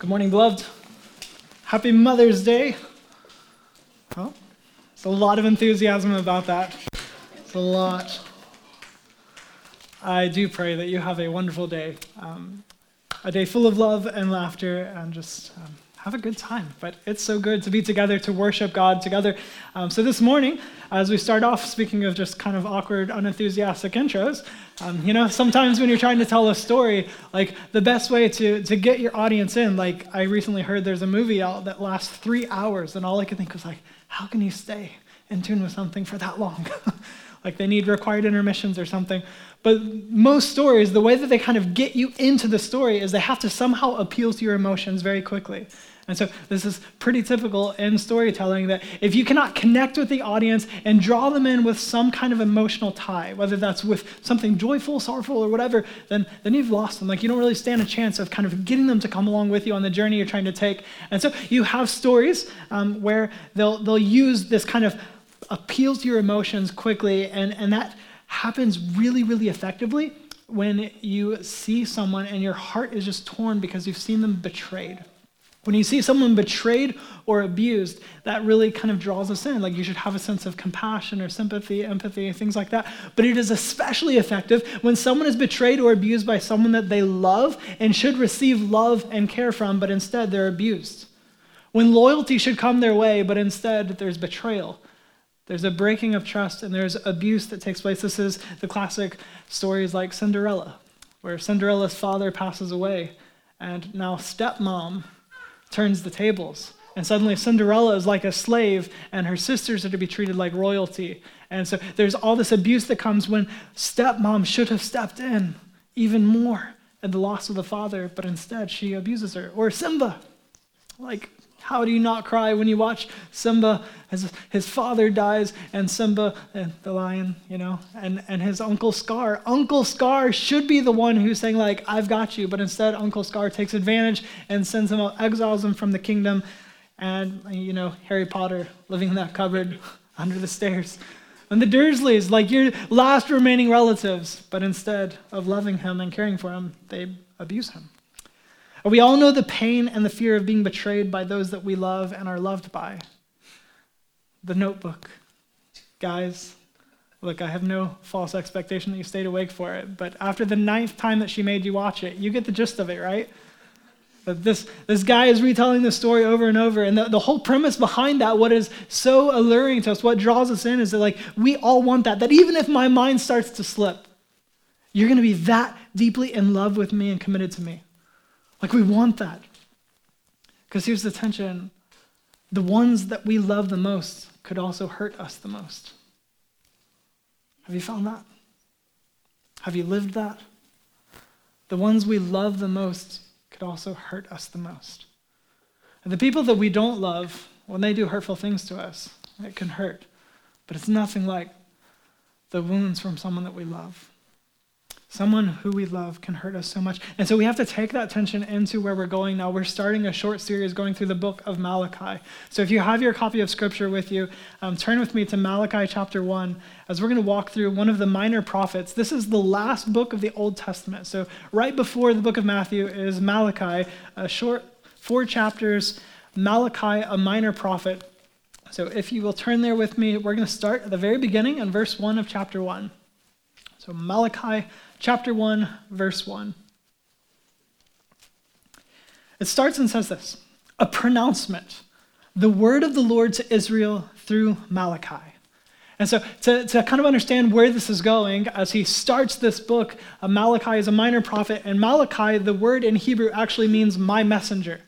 Good morning, beloved. Happy Mother's Day. Oh, there's a lot of enthusiasm about that. It's a lot. I do pray that you have a wonderful day, um, a day full of love and laughter, and just um, have a good time. But it's so good to be together to worship God together. Um, so this morning, as we start off, speaking of just kind of awkward, unenthusiastic intros, um, you know, sometimes when you're trying to tell a story, like the best way to, to get your audience in, like I recently heard there's a movie out that lasts three hours, and all I could think was like, how can you stay in tune with something for that long? like they need required intermissions or something. But most stories, the way that they kind of get you into the story is they have to somehow appeal to your emotions very quickly. And so this is pretty typical in storytelling that if you cannot connect with the audience and draw them in with some kind of emotional tie, whether that's with something joyful, sorrowful, or whatever, then, then you've lost them. Like you don't really stand a chance of kind of getting them to come along with you on the journey you're trying to take. And so you have stories um, where they'll, they'll use this kind of appeal to your emotions quickly, and, and that happens really, really effectively when you see someone and your heart is just torn because you've seen them betrayed. When you see someone betrayed or abused, that really kind of draws us in. Like you should have a sense of compassion or sympathy, empathy, things like that. But it is especially effective when someone is betrayed or abused by someone that they love and should receive love and care from, but instead they're abused. When loyalty should come their way, but instead there's betrayal. There's a breaking of trust and there's abuse that takes place. This is the classic stories like Cinderella, where Cinderella's father passes away, and now stepmom turns the tables. And suddenly Cinderella is like a slave, and her sisters are to be treated like royalty. And so there's all this abuse that comes when stepmom should have stepped in even more at the loss of the father, but instead she abuses her. Or Simba. Like, how do you not cry when you watch Simba as his father dies and Simba, and the lion, you know, and, and his Uncle Scar? Uncle Scar should be the one who's saying, like, I've got you, but instead Uncle Scar takes advantage and sends him out, exiles him from the kingdom. And, you know, Harry Potter living in that cupboard under the stairs. And the Dursleys, like your last remaining relatives, but instead of loving him and caring for him, they abuse him. We all know the pain and the fear of being betrayed by those that we love and are loved by. The notebook. Guys, look, I have no false expectation that you stayed awake for it, but after the ninth time that she made you watch it, you get the gist of it, right? That this, this guy is retelling the story over and over. And the, the whole premise behind that, what is so alluring to us, what draws us in, is that like we all want that. That even if my mind starts to slip, you're going to be that deeply in love with me and committed to me. Like we want that. Because here's the tension the ones that we love the most could also hurt us the most. Have you found that? Have you lived that? The ones we love the most could also hurt us the most. And the people that we don't love, when they do hurtful things to us, it can hurt. But it's nothing like the wounds from someone that we love. Someone who we love can hurt us so much. And so we have to take that tension into where we're going now. We're starting a short series going through the book of Malachi. So if you have your copy of Scripture with you, um, turn with me to Malachi chapter 1 as we're going to walk through one of the minor prophets. This is the last book of the Old Testament. So right before the book of Matthew is Malachi, a short four chapters. Malachi, a minor prophet. So if you will turn there with me, we're going to start at the very beginning in verse 1 of chapter 1. So Malachi chapter 1, verse 1. It starts and says this a pronouncement, the word of the Lord to Israel through Malachi. And so, to, to kind of understand where this is going, as he starts this book, uh, Malachi is a minor prophet, and Malachi, the word in Hebrew, actually means my messenger.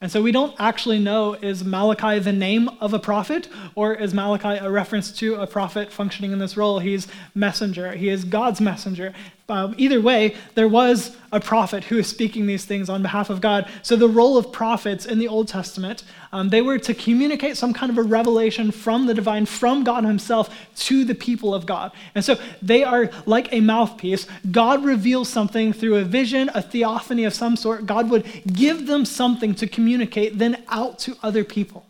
And so we don't actually know is Malachi the name of a prophet or is Malachi a reference to a prophet functioning in this role? He's messenger. He is God's messenger. Um, either way, there was a prophet who was speaking these things on behalf of God. So the role of prophets in the Old Testament, um, they were to communicate some kind of a revelation from the divine, from God Himself to the people of God. And so they are like a mouthpiece. God reveals something through a vision, a theophany of some sort. God would give them something to communicate then out to other people.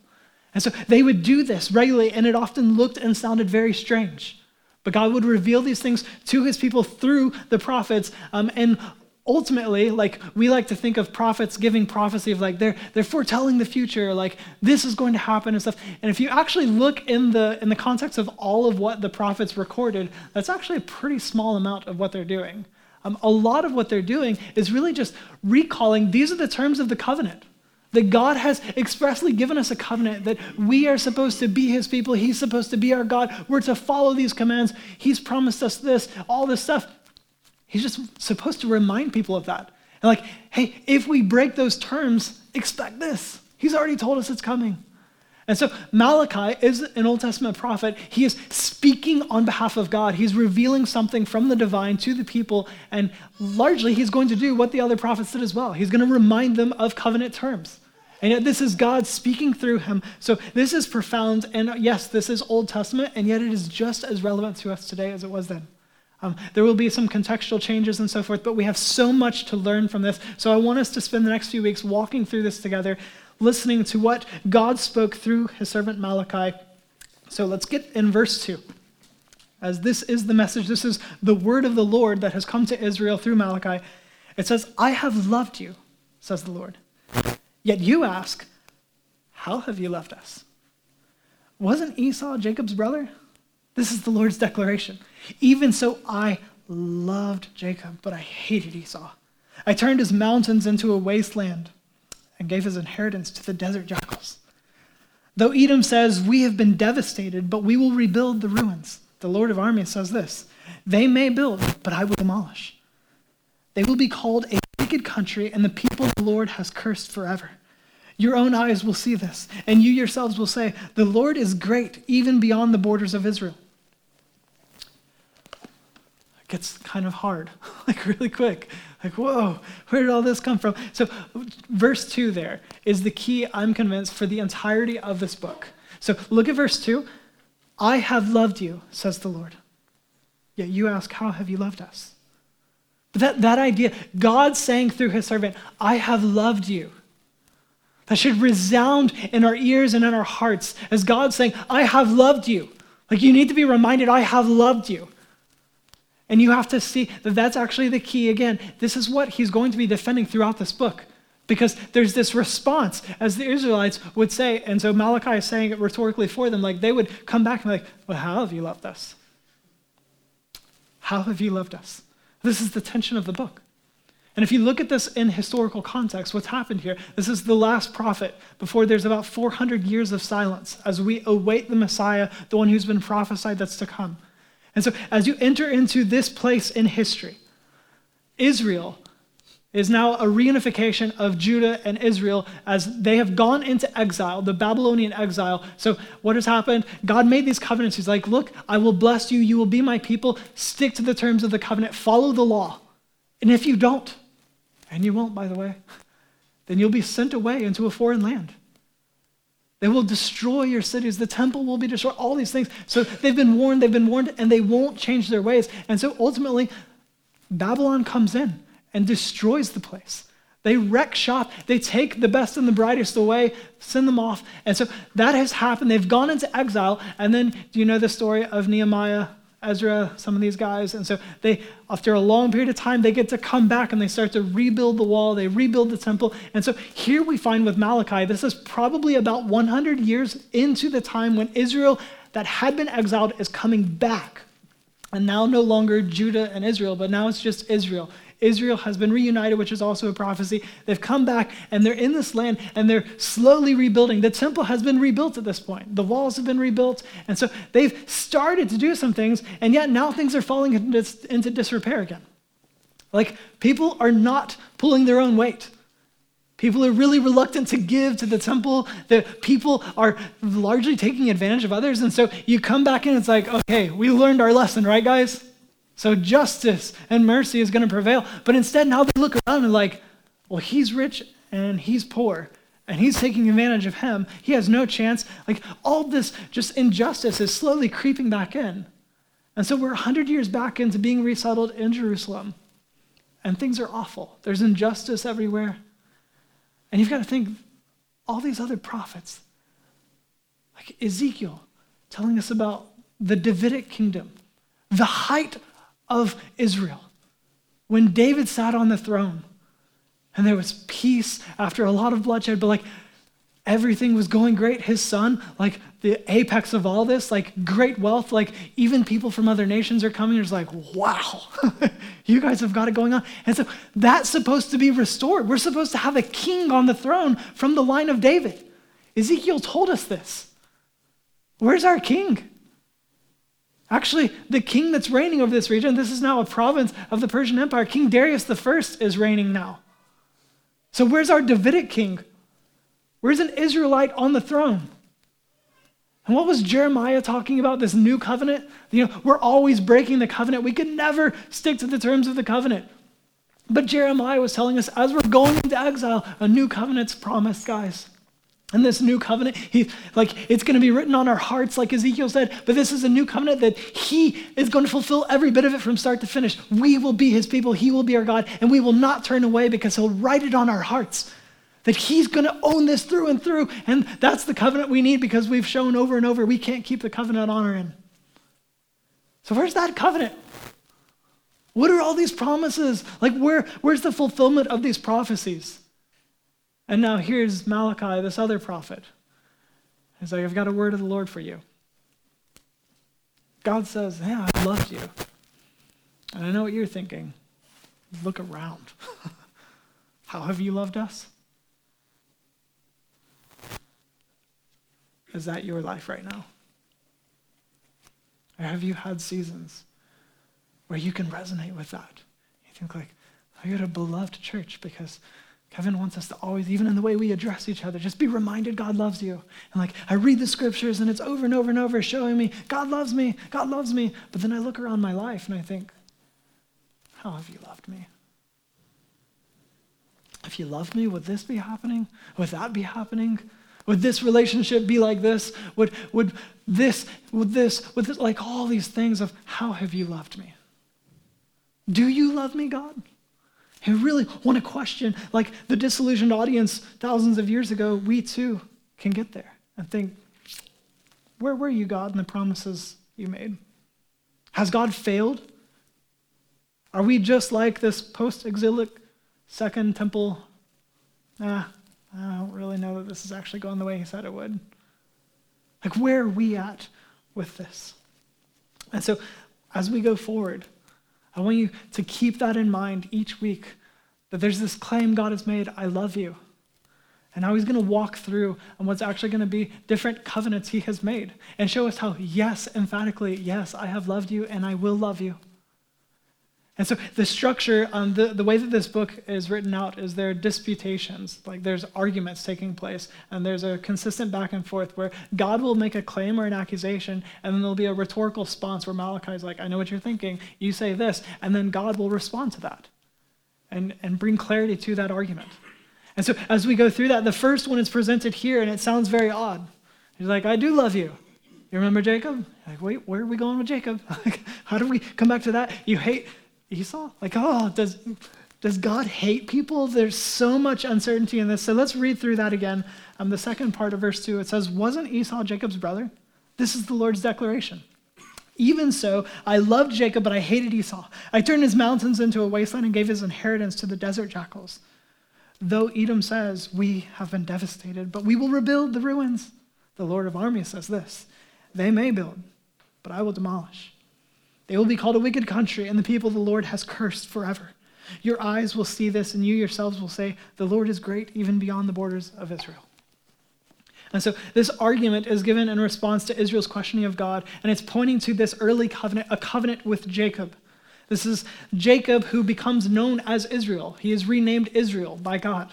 And so they would do this regularly, and it often looked and sounded very strange. But God would reveal these things to his people through the prophets. Um, and ultimately, like we like to think of prophets giving prophecy of like they're they're foretelling the future, like this is going to happen and stuff. And if you actually look in the in the context of all of what the prophets recorded, that's actually a pretty small amount of what they're doing. Um, a lot of what they're doing is really just recalling these are the terms of the covenant. That God has expressly given us a covenant that we are supposed to be his people. He's supposed to be our God. We're to follow these commands. He's promised us this, all this stuff. He's just supposed to remind people of that. And like, hey, if we break those terms, expect this. He's already told us it's coming. And so Malachi is an Old Testament prophet. He is speaking on behalf of God. He's revealing something from the divine to the people. And largely, he's going to do what the other prophets did as well. He's going to remind them of covenant terms. And yet, this is God speaking through him. So, this is profound. And yes, this is Old Testament, and yet it is just as relevant to us today as it was then. Um, there will be some contextual changes and so forth, but we have so much to learn from this. So I want us to spend the next few weeks walking through this together, listening to what God spoke through his servant Malachi. So let's get in verse 2. As this is the message, this is the word of the Lord that has come to Israel through Malachi. It says, I have loved you, says the Lord. Yet you ask, How have you left us? Wasn't Esau Jacob's brother? This is the Lord's declaration. Even so, I loved Jacob, but I hated Esau. I turned his mountains into a wasteland and gave his inheritance to the desert jackals. Though Edom says, We have been devastated, but we will rebuild the ruins. The Lord of armies says this They may build, but I will demolish. They will be called a wicked country, and the people the Lord has cursed forever. Your own eyes will see this, and you yourselves will say, The Lord is great, even beyond the borders of Israel gets kind of hard, like really quick. Like, whoa, where did all this come from? So, verse 2 there is the key, I'm convinced, for the entirety of this book. So, look at verse 2. I have loved you, says the Lord. Yet you ask, How have you loved us? But that, that idea, God saying through his servant, I have loved you. That should resound in our ears and in our hearts as God saying, I have loved you. Like you need to be reminded, I have loved you. And you have to see that that's actually the key again. This is what he's going to be defending throughout this book. Because there's this response, as the Israelites would say, and so Malachi is saying it rhetorically for them, like they would come back and be like, Well, how have you loved us? How have you loved us? This is the tension of the book. And if you look at this in historical context, what's happened here, this is the last prophet before there's about 400 years of silence as we await the Messiah, the one who's been prophesied that's to come. And so, as you enter into this place in history, Israel is now a reunification of Judah and Israel as they have gone into exile, the Babylonian exile. So, what has happened? God made these covenants. He's like, Look, I will bless you. You will be my people. Stick to the terms of the covenant, follow the law. And if you don't, and you won't, by the way, then you'll be sent away into a foreign land. They will destroy your cities. The temple will be destroyed. All these things. So they've been warned, they've been warned, and they won't change their ways. And so ultimately, Babylon comes in and destroys the place. They wreck shop. They take the best and the brightest away, send them off. And so that has happened. They've gone into exile. And then, do you know the story of Nehemiah Ezra, some of these guys. And so they, after a long period of time, they get to come back and they start to rebuild the wall, they rebuild the temple. And so here we find with Malachi, this is probably about 100 years into the time when Israel that had been exiled is coming back. And now no longer Judah and Israel, but now it's just Israel. Israel has been reunited, which is also a prophecy. They've come back and they're in this land and they're slowly rebuilding. The temple has been rebuilt at this point, the walls have been rebuilt. And so they've started to do some things, and yet now things are falling into, disrepair again. Like people are not pulling their own weight. People are really reluctant to give to the temple. The people are largely taking advantage of others. And so you come back and it's like, okay, we learned our lesson, right, guys? So justice and mercy is going to prevail. But instead, now they look around and like, well, he's rich and he's poor and he's taking advantage of him. He has no chance. Like all this just injustice is slowly creeping back in. And so we're 100 years back into being resettled in Jerusalem. And things are awful. There's injustice everywhere. And you've got to think all these other prophets, like Ezekiel telling us about the Davidic kingdom, the height of Israel. when David sat on the throne and there was peace after a lot of bloodshed, but like everything was going great. His son, like the apex of all this, like great wealth, like even people from other nations are coming. It's like, wow, you guys have got it going on. And so that's supposed to be restored. We're supposed to have a king on the throne from the line of David. Ezekiel told us this. Where's our king? Actually, the king that's reigning over this region, this is now a province of the Persian Empire. King Darius I is reigning now. So, where's our Davidic king? Where's an Israelite on the throne? And what was Jeremiah talking about? This new covenant? You know, we're always breaking the covenant. We can never stick to the terms of the covenant. But Jeremiah was telling us as we're going into exile, a new covenant's promised, guys. And this new covenant, he, like it's going to be written on our hearts, like Ezekiel said, but this is a new covenant that he is going to fulfill every bit of it from start to finish. We will be his people, he will be our God, and we will not turn away because he'll write it on our hearts. That he's going to own this through and through. And that's the covenant we need because we've shown over and over we can't keep the covenant on our end. So, where's that covenant? What are all these promises? Like, where, where's the fulfillment of these prophecies? And now here's Malachi, this other prophet. He's like, I've got a word of the Lord for you. God says, Yeah, I loved you. And I know what you're thinking. Look around. How have you loved us? Is that your life right now? Or have you had seasons where you can resonate with that? You think like, I got a beloved church because Kevin wants us to always, even in the way we address each other, just be reminded God loves you. And like, I read the scriptures and it's over and over and over showing me, God loves me, God loves me. But then I look around my life and I think, how have you loved me? If you loved me, would this be happening? Would that be happening? Would this relationship be like this? Would, would this, would this, would this, like all these things of how have you loved me? Do you love me, God? I really want to question, like the disillusioned audience thousands of years ago, we too can get there and think, where were you, God, in the promises you made? Has God failed? Are we just like this post exilic second temple? Ah, I don't really know that this is actually going the way he said it would. Like, where are we at with this? And so, as we go forward, I want you to keep that in mind each week that there's this claim God has made I love you. And how he's going to walk through and what's actually going to be different covenants he has made and show us how, yes, emphatically, yes, I have loved you and I will love you. And so the structure, um, the, the way that this book is written out is there are disputations, like there's arguments taking place, and there's a consistent back and forth where God will make a claim or an accusation, and then there'll be a rhetorical response where Malachi is like, I know what you're thinking, you say this, and then God will respond to that and, and bring clarity to that argument. And so as we go through that, the first one is presented here, and it sounds very odd. He's like, I do love you. You remember Jacob? Like, wait, where are we going with Jacob? How do we come back to that? You hate Esau? Like, oh, does, does God hate people? There's so much uncertainty in this. So let's read through that again. Um, the second part of verse 2, it says, Wasn't Esau Jacob's brother? This is the Lord's declaration. Even so, I loved Jacob, but I hated Esau. I turned his mountains into a wasteland and gave his inheritance to the desert jackals. Though Edom says, We have been devastated, but we will rebuild the ruins. The Lord of armies says this They may build, but I will demolish. They will be called a wicked country, and the people the Lord has cursed forever. Your eyes will see this, and you yourselves will say, The Lord is great, even beyond the borders of Israel. And so this argument is given in response to Israel's questioning of God, and it's pointing to this early covenant, a covenant with Jacob. This is Jacob who becomes known as Israel. He is renamed Israel by God.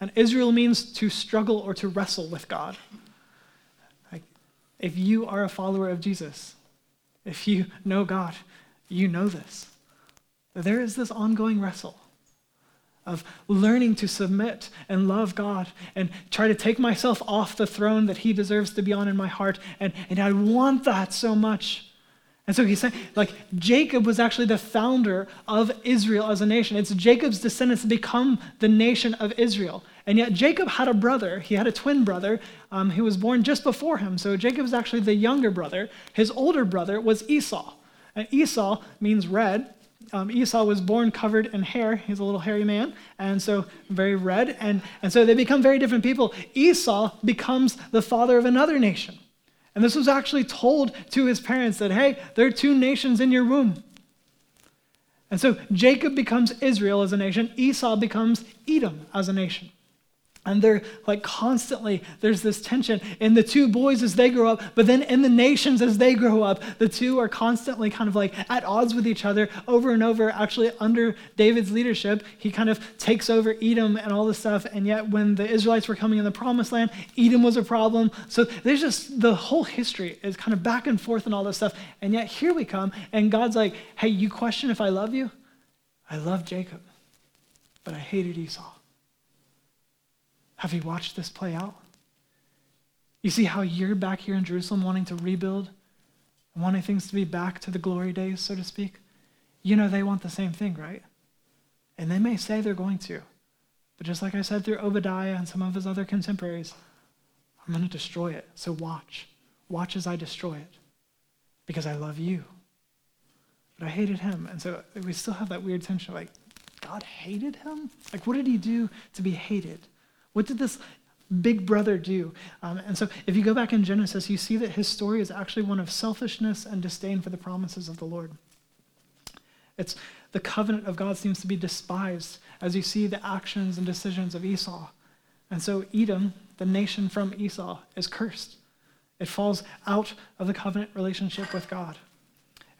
And Israel means to struggle or to wrestle with God. If you are a follower of Jesus, if you know God, you know this. There is this ongoing wrestle of learning to submit and love God and try to take myself off the throne that He deserves to be on in my heart. And, and I want that so much. And so he's saying, like, Jacob was actually the founder of Israel as a nation. It's Jacob's descendants become the nation of Israel. And yet, Jacob had a brother. He had a twin brother um, who was born just before him. So, Jacob is actually the younger brother. His older brother was Esau. And Esau means red, um, Esau was born covered in hair. He's a little hairy man, and so very red. And, and so they become very different people. Esau becomes the father of another nation. And this was actually told to his parents that, hey, there are two nations in your womb. And so Jacob becomes Israel as a nation, Esau becomes Edom as a nation. And they're like constantly, there's this tension in the two boys as they grow up, but then in the nations as they grow up, the two are constantly kind of like at odds with each other over and over. Actually, under David's leadership, he kind of takes over Edom and all this stuff. And yet, when the Israelites were coming in the promised land, Edom was a problem. So there's just the whole history is kind of back and forth and all this stuff. And yet, here we come, and God's like, hey, you question if I love you? I love Jacob, but I hated Esau. Have you watched this play out? You see how you're back here in Jerusalem wanting to rebuild, wanting things to be back to the glory days, so to speak? You know they want the same thing, right? And they may say they're going to. But just like I said through Obadiah and some of his other contemporaries, I'm going to destroy it. So watch. Watch as I destroy it. Because I love you. But I hated him. And so we still have that weird tension like, God hated him? Like, what did he do to be hated? What did this big brother do? Um, and so, if you go back in Genesis, you see that his story is actually one of selfishness and disdain for the promises of the Lord. It's the covenant of God seems to be despised as you see the actions and decisions of Esau. And so, Edom, the nation from Esau, is cursed. It falls out of the covenant relationship with God.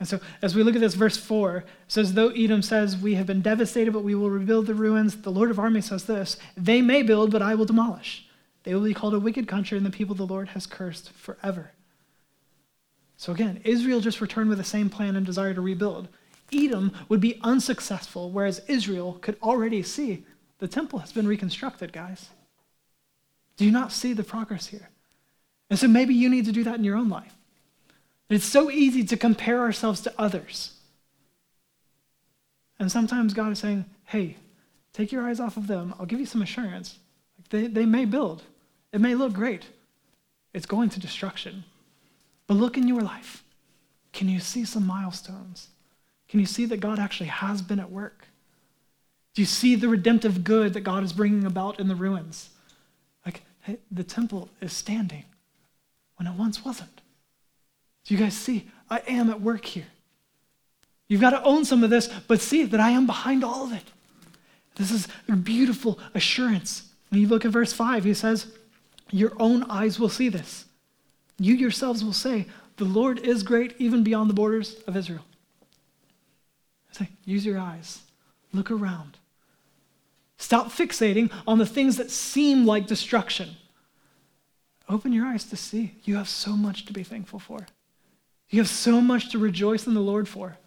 And so, as we look at this, verse 4 says, Though Edom says, We have been devastated, but we will rebuild the ruins, the Lord of armies says this They may build, but I will demolish. They will be called a wicked country, and the people the Lord has cursed forever. So, again, Israel just returned with the same plan and desire to rebuild. Edom would be unsuccessful, whereas Israel could already see the temple has been reconstructed, guys. Do you not see the progress here? And so maybe you need to do that in your own life. It's so easy to compare ourselves to others. And sometimes God is saying, hey, take your eyes off of them. I'll give you some assurance. They, they may build, it may look great. It's going to destruction. But look in your life. Can you see some milestones? Can you see that God actually has been at work? Do you see the redemptive good that God is bringing about in the ruins? Like, hey, the temple is standing when it once wasn't. Do you guys see? I am at work here. You've got to own some of this, but see that I am behind all of it. This is a beautiful assurance. When you look at verse 5, he says, Your own eyes will see this. You yourselves will say, The Lord is great even beyond the borders of Israel. I say, use your eyes. Look around. Stop fixating on the things that seem like destruction. Open your eyes to see. You have so much to be thankful for. You have so much to rejoice in the Lord for.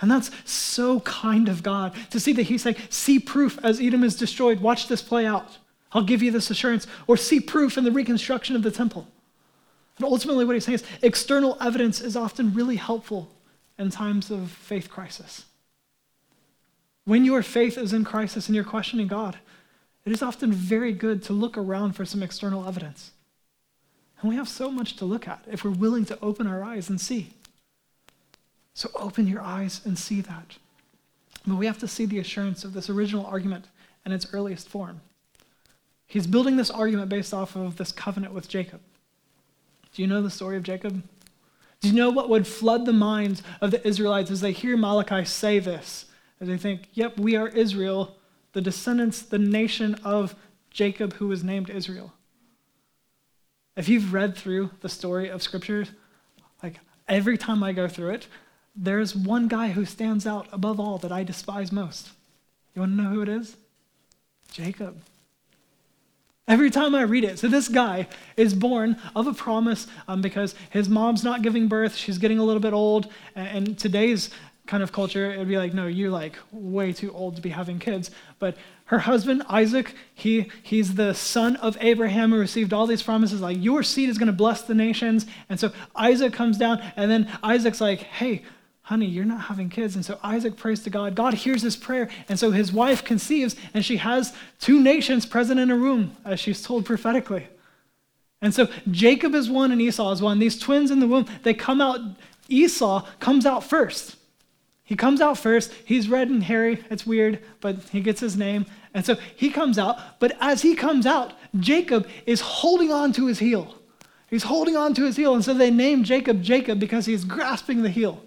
And that's so kind of God to see that He's saying, see proof as Edom is destroyed. Watch this play out. I'll give you this assurance. Or see proof in the reconstruction of the temple. And ultimately, what He's saying is external evidence is often really helpful in times of faith crisis. When your faith is in crisis and you're questioning God, it is often very good to look around for some external evidence. And we have so much to look at if we're willing to open our eyes and see. So open your eyes and see that. But we have to see the assurance of this original argument in its earliest form. He's building this argument based off of this covenant with Jacob. Do you know the story of Jacob? Do you know what would flood the minds of the Israelites as they hear Malachi say this? As they think, yep, we are Israel, the descendants, the nation of Jacob who was named Israel. If you've read through the story of Scripture, like every time I go through it, there's one guy who stands out above all that I despise most. You want to know who it is? Jacob. Every time I read it. So this guy is born of a promise um, because his mom's not giving birth. She's getting a little bit old. And, and today's kind of culture, it would be like, no, you're like way too old to be having kids. But her husband, Isaac, he, he's the son of Abraham who received all these promises, like, your seed is going to bless the nations. And so Isaac comes down, and then Isaac's like, hey, honey, you're not having kids. And so Isaac prays to God. God hears his prayer. And so his wife conceives, and she has two nations present in a room, as she's told prophetically. And so Jacob is one and Esau is one. These twins in the womb, they come out, Esau comes out first. He comes out first. He's red and hairy. It's weird, but he gets his name. And so he comes out. But as he comes out, Jacob is holding on to his heel. He's holding on to his heel. And so they name Jacob Jacob because he's grasping the heel.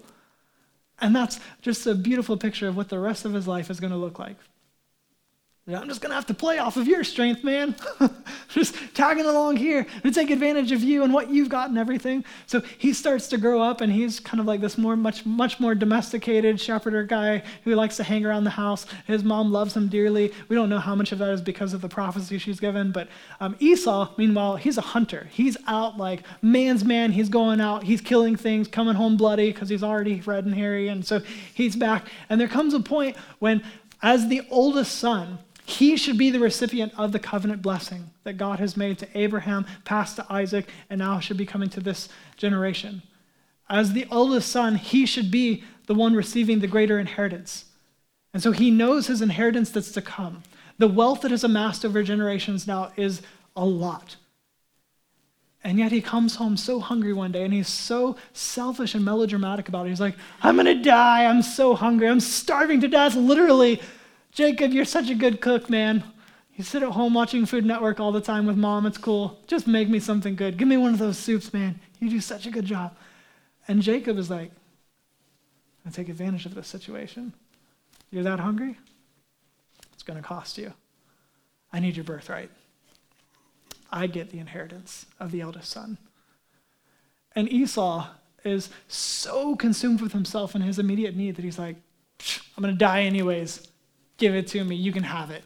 And that's just a beautiful picture of what the rest of his life is going to look like. I'm just going to have to play off of your strength, man. just tagging along here to take advantage of you and what you've got and everything. So he starts to grow up and he's kind of like this more, much, much more domesticated shepherder guy who likes to hang around the house. His mom loves him dearly. We don't know how much of that is because of the prophecy she's given. But um, Esau, meanwhile, he's a hunter. He's out like man's man. He's going out. He's killing things, coming home bloody because he's already red and hairy. And so he's back. And there comes a point when, as the oldest son, he should be the recipient of the covenant blessing that God has made to Abraham, passed to Isaac, and now should be coming to this generation. As the oldest son, he should be the one receiving the greater inheritance. And so he knows his inheritance that's to come. The wealth that has amassed over generations now is a lot. And yet he comes home so hungry one day and he's so selfish and melodramatic about it. He's like, I'm going to die. I'm so hungry. I'm starving to death, literally. Jacob, you're such a good cook, man. You sit at home watching Food Network all the time with mom. It's cool. Just make me something good. Give me one of those soups, man. You do such a good job. And Jacob is like, I take advantage of this situation. You're that hungry? It's going to cost you. I need your birthright. I get the inheritance of the eldest son. And Esau is so consumed with himself and his immediate need that he's like, I'm going to die anyways. Give it to me. You can have it.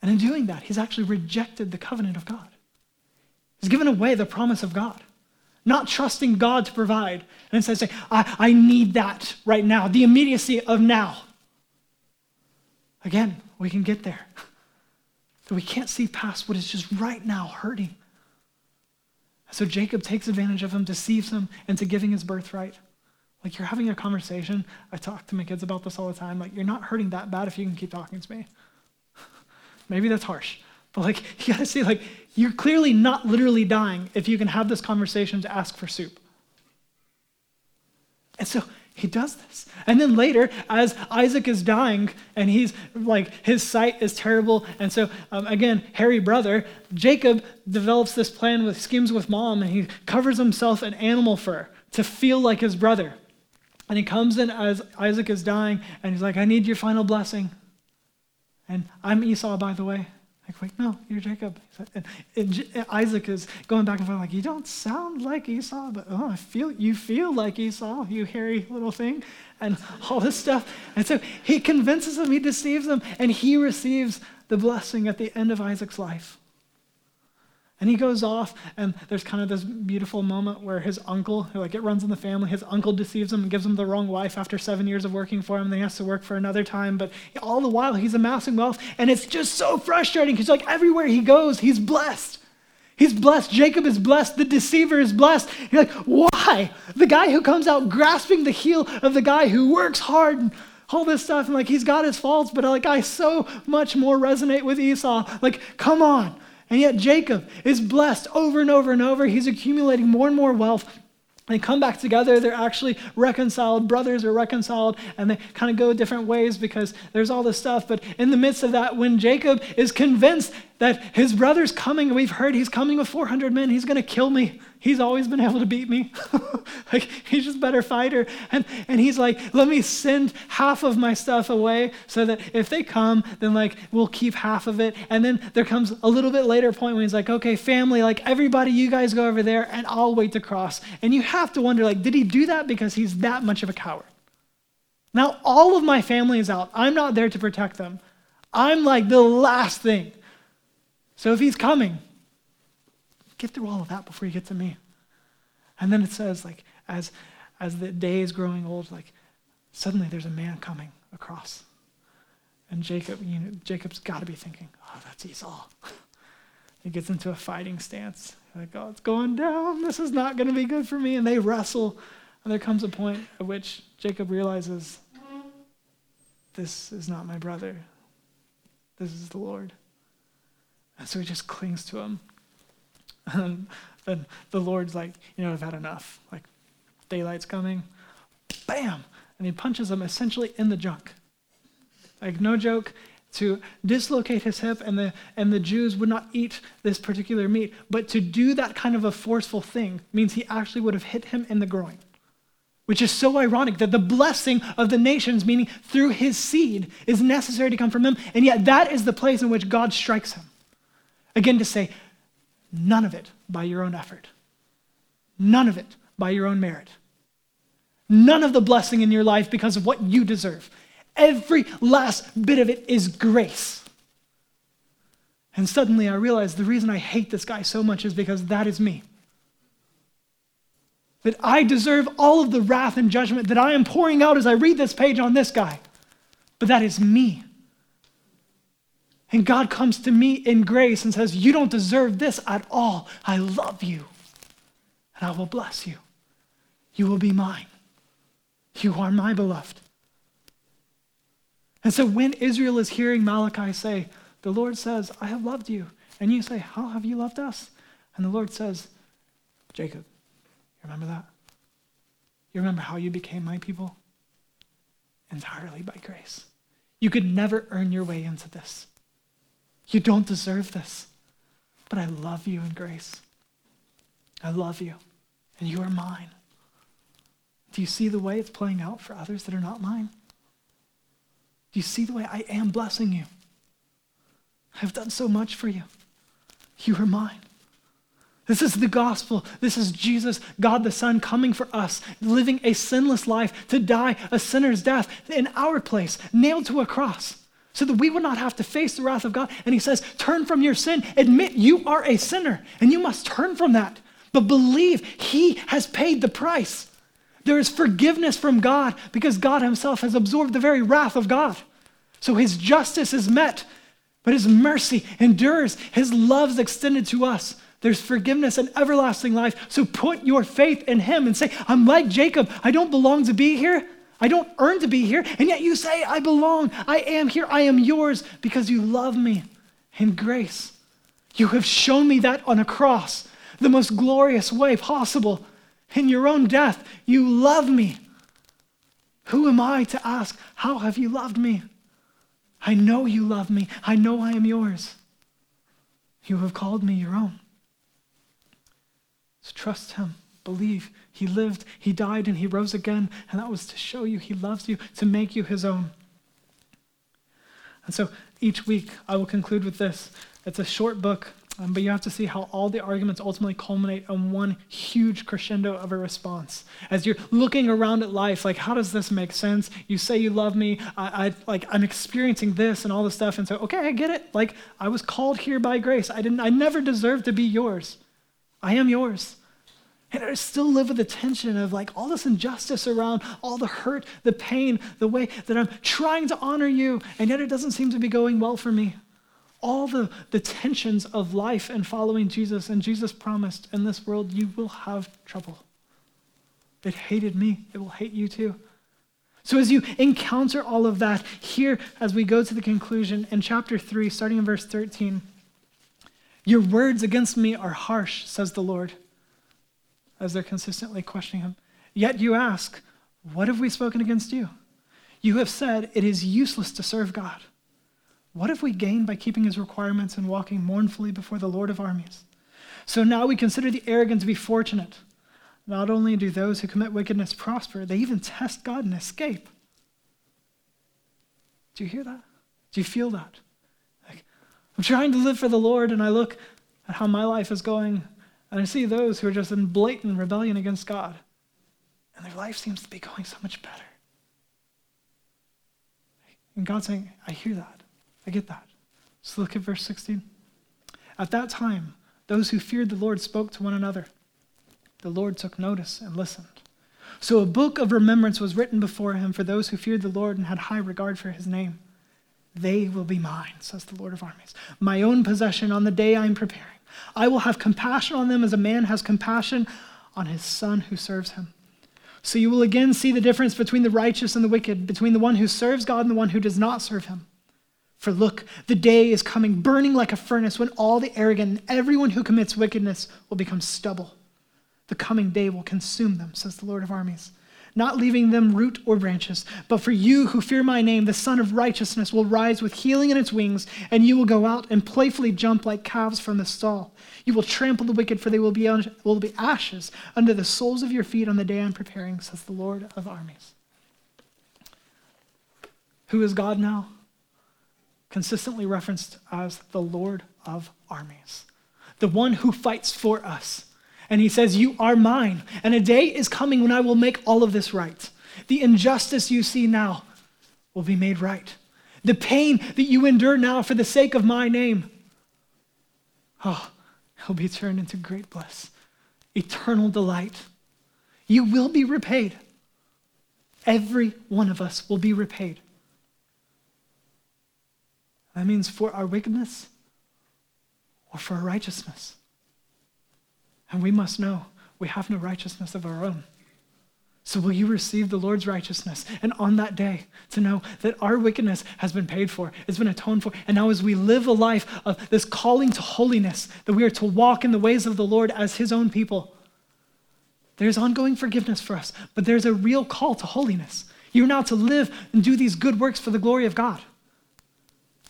And in doing that, he's actually rejected the covenant of God. He's given away the promise of God, not trusting God to provide. And instead saying, I, I need that right now, the immediacy of now. Again, we can get there. But we can't see past what is just right now hurting. So Jacob takes advantage of him, deceives him into giving his birthright. Like you're having a conversation. I talk to my kids about this all the time. Like, you're not hurting that bad if you can keep talking to me. Maybe that's harsh. But like you gotta see, like, you're clearly not literally dying if you can have this conversation to ask for soup. And so he does this. And then later, as Isaac is dying and he's like, his sight is terrible. And so, um, again, hairy brother, Jacob develops this plan with schemes with mom and he covers himself in animal fur to feel like his brother. And he comes in as Isaac is dying, and he's like, I need your final blessing. And I'm Esau, by the way. Like, wait, no, you're Jacob. And, and Isaac is going back and forth, like, you don't sound like Esau, but oh, I feel you feel like Esau, you hairy little thing, and all this stuff. And so he convinces him, he deceives him, and he receives the blessing at the end of Isaac's life. And he goes off, and there's kind of this beautiful moment where his uncle, like it runs in the family, his uncle deceives him and gives him the wrong wife after seven years of working for him. And then he has to work for another time. But all the while, he's amassing wealth, and it's just so frustrating because like everywhere he goes, he's blessed. He's blessed. Jacob is blessed. The deceiver is blessed. You're like, why? The guy who comes out grasping the heel of the guy who works hard and all this stuff, and like he's got his faults, but like I so much more resonate with Esau. Like, come on. And yet Jacob is blessed over and over and over. He's accumulating more and more wealth. They come back together. They're actually reconciled. Brothers are reconciled, and they kind of go different ways because there's all this stuff. But in the midst of that, when Jacob is convinced that his brother's coming, we've heard he's coming with 400 men, he's going to kill me. He's always been able to beat me. like he's just better fighter. And, and he's like, let me send half of my stuff away so that if they come, then like we'll keep half of it. And then there comes a little bit later point when he's like, okay, family, like everybody, you guys go over there and I'll wait to cross. And you have to wonder, like, did he do that because he's that much of a coward? Now all of my family is out. I'm not there to protect them. I'm like the last thing. So if he's coming, get through all of that before you get to me. And then it says, like, as as the day is growing old, like suddenly there's a man coming across. And Jacob, you know, Jacob's got to be thinking, oh, that's Esau. he gets into a fighting stance. Like, oh, it's going down. This is not going to be good for me. And they wrestle. And there comes a point at which Jacob realizes, this is not my brother. This is the Lord. And so he just clings to him. And then the Lord's like, you know, I've had enough. Like, daylight's coming. Bam! and he punches him essentially in the junk. Like, no joke, to dislocate his hip, and the, and the Jews would not eat this particular meat. But to do that kind of a forceful thing means he actually would have hit him in the groin, which is so ironic that the blessing of the nations, meaning through his seed, is necessary to come from him. And yet, that is the place in which God strikes him. Again, to say, none of it by your own effort, none of it by your own merit. None of the blessing in your life because of what you deserve. Every last bit of it is grace. And suddenly I realized the reason I hate this guy so much is because that is me. That I deserve all of the wrath and judgment that I am pouring out as I read this page on this guy. But that is me. And God comes to me in grace and says, You don't deserve this at all. I love you, and I will bless you. You will be mine. You are my beloved. And so when Israel is hearing Malachi say, The Lord says, I have loved you, and you say, How have you loved us? And the Lord says, Jacob, you remember that? You remember how you became my people? Entirely by grace. You could never earn your way into this. You don't deserve this. But I love you in grace. I love you, and you are mine. Do you see the way it's playing out for others that are not mine? Do you see the way I am blessing you? I've done so much for you. You are mine. This is the gospel. This is Jesus, God the Son, coming for us, living a sinless life to die a sinner's death in our place, nailed to a cross, so that we would not have to face the wrath of God. And He says, Turn from your sin, admit you are a sinner, and you must turn from that. But believe He has paid the price. There is forgiveness from God because God Himself has absorbed the very wrath of God. So His justice is met, but His mercy endures. His love is extended to us. There's forgiveness and everlasting life. So put your faith in Him and say, I'm like Jacob. I don't belong to be here. I don't earn to be here. And yet you say, I belong. I am here. I am yours because you love me in grace. You have shown me that on a cross, the most glorious way possible. In your own death, you love me. Who am I to ask, How have you loved me? I know you love me. I know I am yours. You have called me your own. So trust him. Believe. He lived, he died, and he rose again. And that was to show you he loves you, to make you his own. And so each week, I will conclude with this. It's a short book, um, but you have to see how all the arguments ultimately culminate in one huge crescendo of a response. As you're looking around at life, like, how does this make sense? You say you love me. I, I like, I'm experiencing this and all this stuff. And so, okay, I get it. Like, I was called here by grace. I didn't. I never deserved to be yours. I am yours. And I still live with the tension of like all this injustice around, all the hurt, the pain, the way that I'm trying to honor you, and yet it doesn't seem to be going well for me all the, the tensions of life and following Jesus. And Jesus promised, in this world, you will have trouble. It hated me, it will hate you too. So, as you encounter all of that, here, as we go to the conclusion in chapter 3, starting in verse 13, your words against me are harsh, says the Lord, as they're consistently questioning him. Yet you ask, What have we spoken against you? You have said, It is useless to serve God. What have we gained by keeping his requirements and walking mournfully before the Lord of armies? So now we consider the arrogant to be fortunate. Not only do those who commit wickedness prosper, they even test God and escape. Do you hear that? Do you feel that? Like, I'm trying to live for the Lord, and I look at how my life is going, and I see those who are just in blatant rebellion against God, and their life seems to be going so much better. And God's saying, I hear that. I get that. So look at verse 16. At that time, those who feared the Lord spoke to one another. The Lord took notice and listened. So a book of remembrance was written before him for those who feared the Lord and had high regard for his name. They will be mine, says the Lord of armies, my own possession on the day I am preparing. I will have compassion on them as a man has compassion on his son who serves him. So you will again see the difference between the righteous and the wicked, between the one who serves God and the one who does not serve him. For look, the day is coming, burning like a furnace, when all the arrogant and everyone who commits wickedness will become stubble. The coming day will consume them, says the Lord of armies. Not leaving them root or branches. But for you who fear my name, the Sun of Righteousness will rise with healing in its wings, and you will go out and playfully jump like calves from the stall. You will trample the wicked, for they will be, un- will be ashes under the soles of your feet on the day I'm preparing, says the Lord of armies. Who is God now? Consistently referenced as the Lord of armies, the one who fights for us. And he says, You are mine. And a day is coming when I will make all of this right. The injustice you see now will be made right. The pain that you endure now for the sake of my name, oh, will be turned into great bliss, eternal delight. You will be repaid. Every one of us will be repaid. That means for our wickedness or for our righteousness. And we must know we have no righteousness of our own. So, will you receive the Lord's righteousness? And on that day, to know that our wickedness has been paid for, it's been atoned for. And now, as we live a life of this calling to holiness, that we are to walk in the ways of the Lord as His own people, there's ongoing forgiveness for us, but there's a real call to holiness. You're now to live and do these good works for the glory of God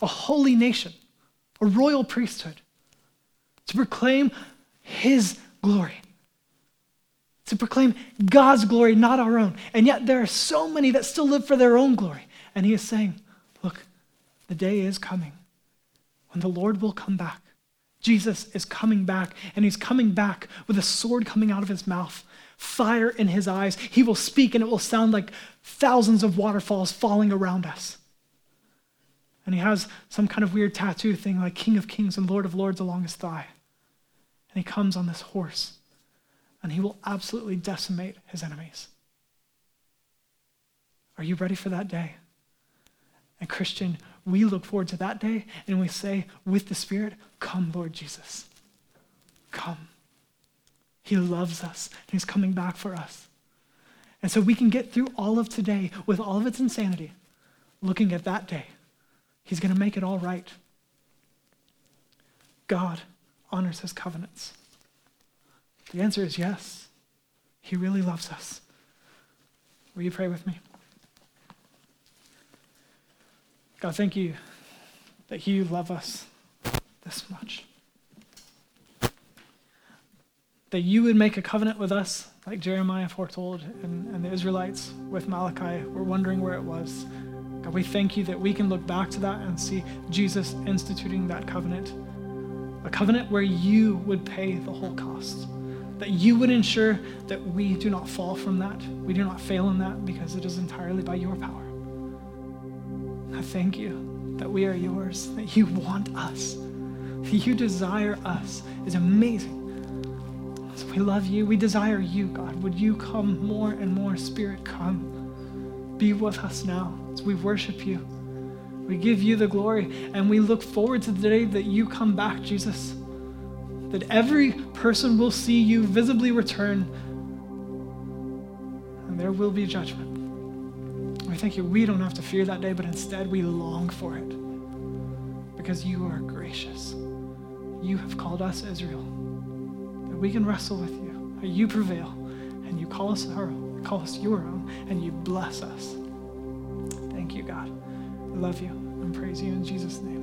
a holy nation, a royal priesthood, to proclaim His glory, to proclaim God's glory, not our own. And yet there are so many that still live for their own glory. And He is saying, Look, the day is coming when the Lord will come back. Jesus is coming back, and He's coming back with a sword coming out of His mouth. Fire in his eyes. He will speak, and it will sound like thousands of waterfalls falling around us and he has some kind of weird tattoo thing like King of Kings and Lord of Lords along his thigh. And he comes on this horse, and he will absolutely decimate his enemies. Are you ready for that day? And Christian, we look forward to that day and we say with the Spirit, Come, Lord Jesus. Come. He loves us and He's coming back for us. And so we can get through all of today with all of its insanity, looking at that day He's going to make it all right. God honors his covenants. The answer is yes. He really loves us. Will you pray with me? God, thank you that you love us this much. That you would make a covenant with us, like Jeremiah foretold, and, and the Israelites with Malachi were wondering where it was. God, we thank you that we can look back to that and see Jesus instituting that covenant. A covenant where you would pay the whole cost. That you would ensure that we do not fall from that. We do not fail in that because it is entirely by your power. I thank you that we are yours, that you want us, that you desire us. is amazing. So we love you. We desire you, God. Would you come more and more, Spirit, come. Be with us now we worship you. We give you the glory, and we look forward to the day that you come back, Jesus. That every person will see you visibly return, and there will be judgment. We thank you. We don't have to fear that day, but instead we long for it because you are gracious. You have called us Israel, that we can wrestle with you, that you prevail, and you call us our own, call us your own, and you bless us. Thank you, God. I love you and praise you in Jesus' name.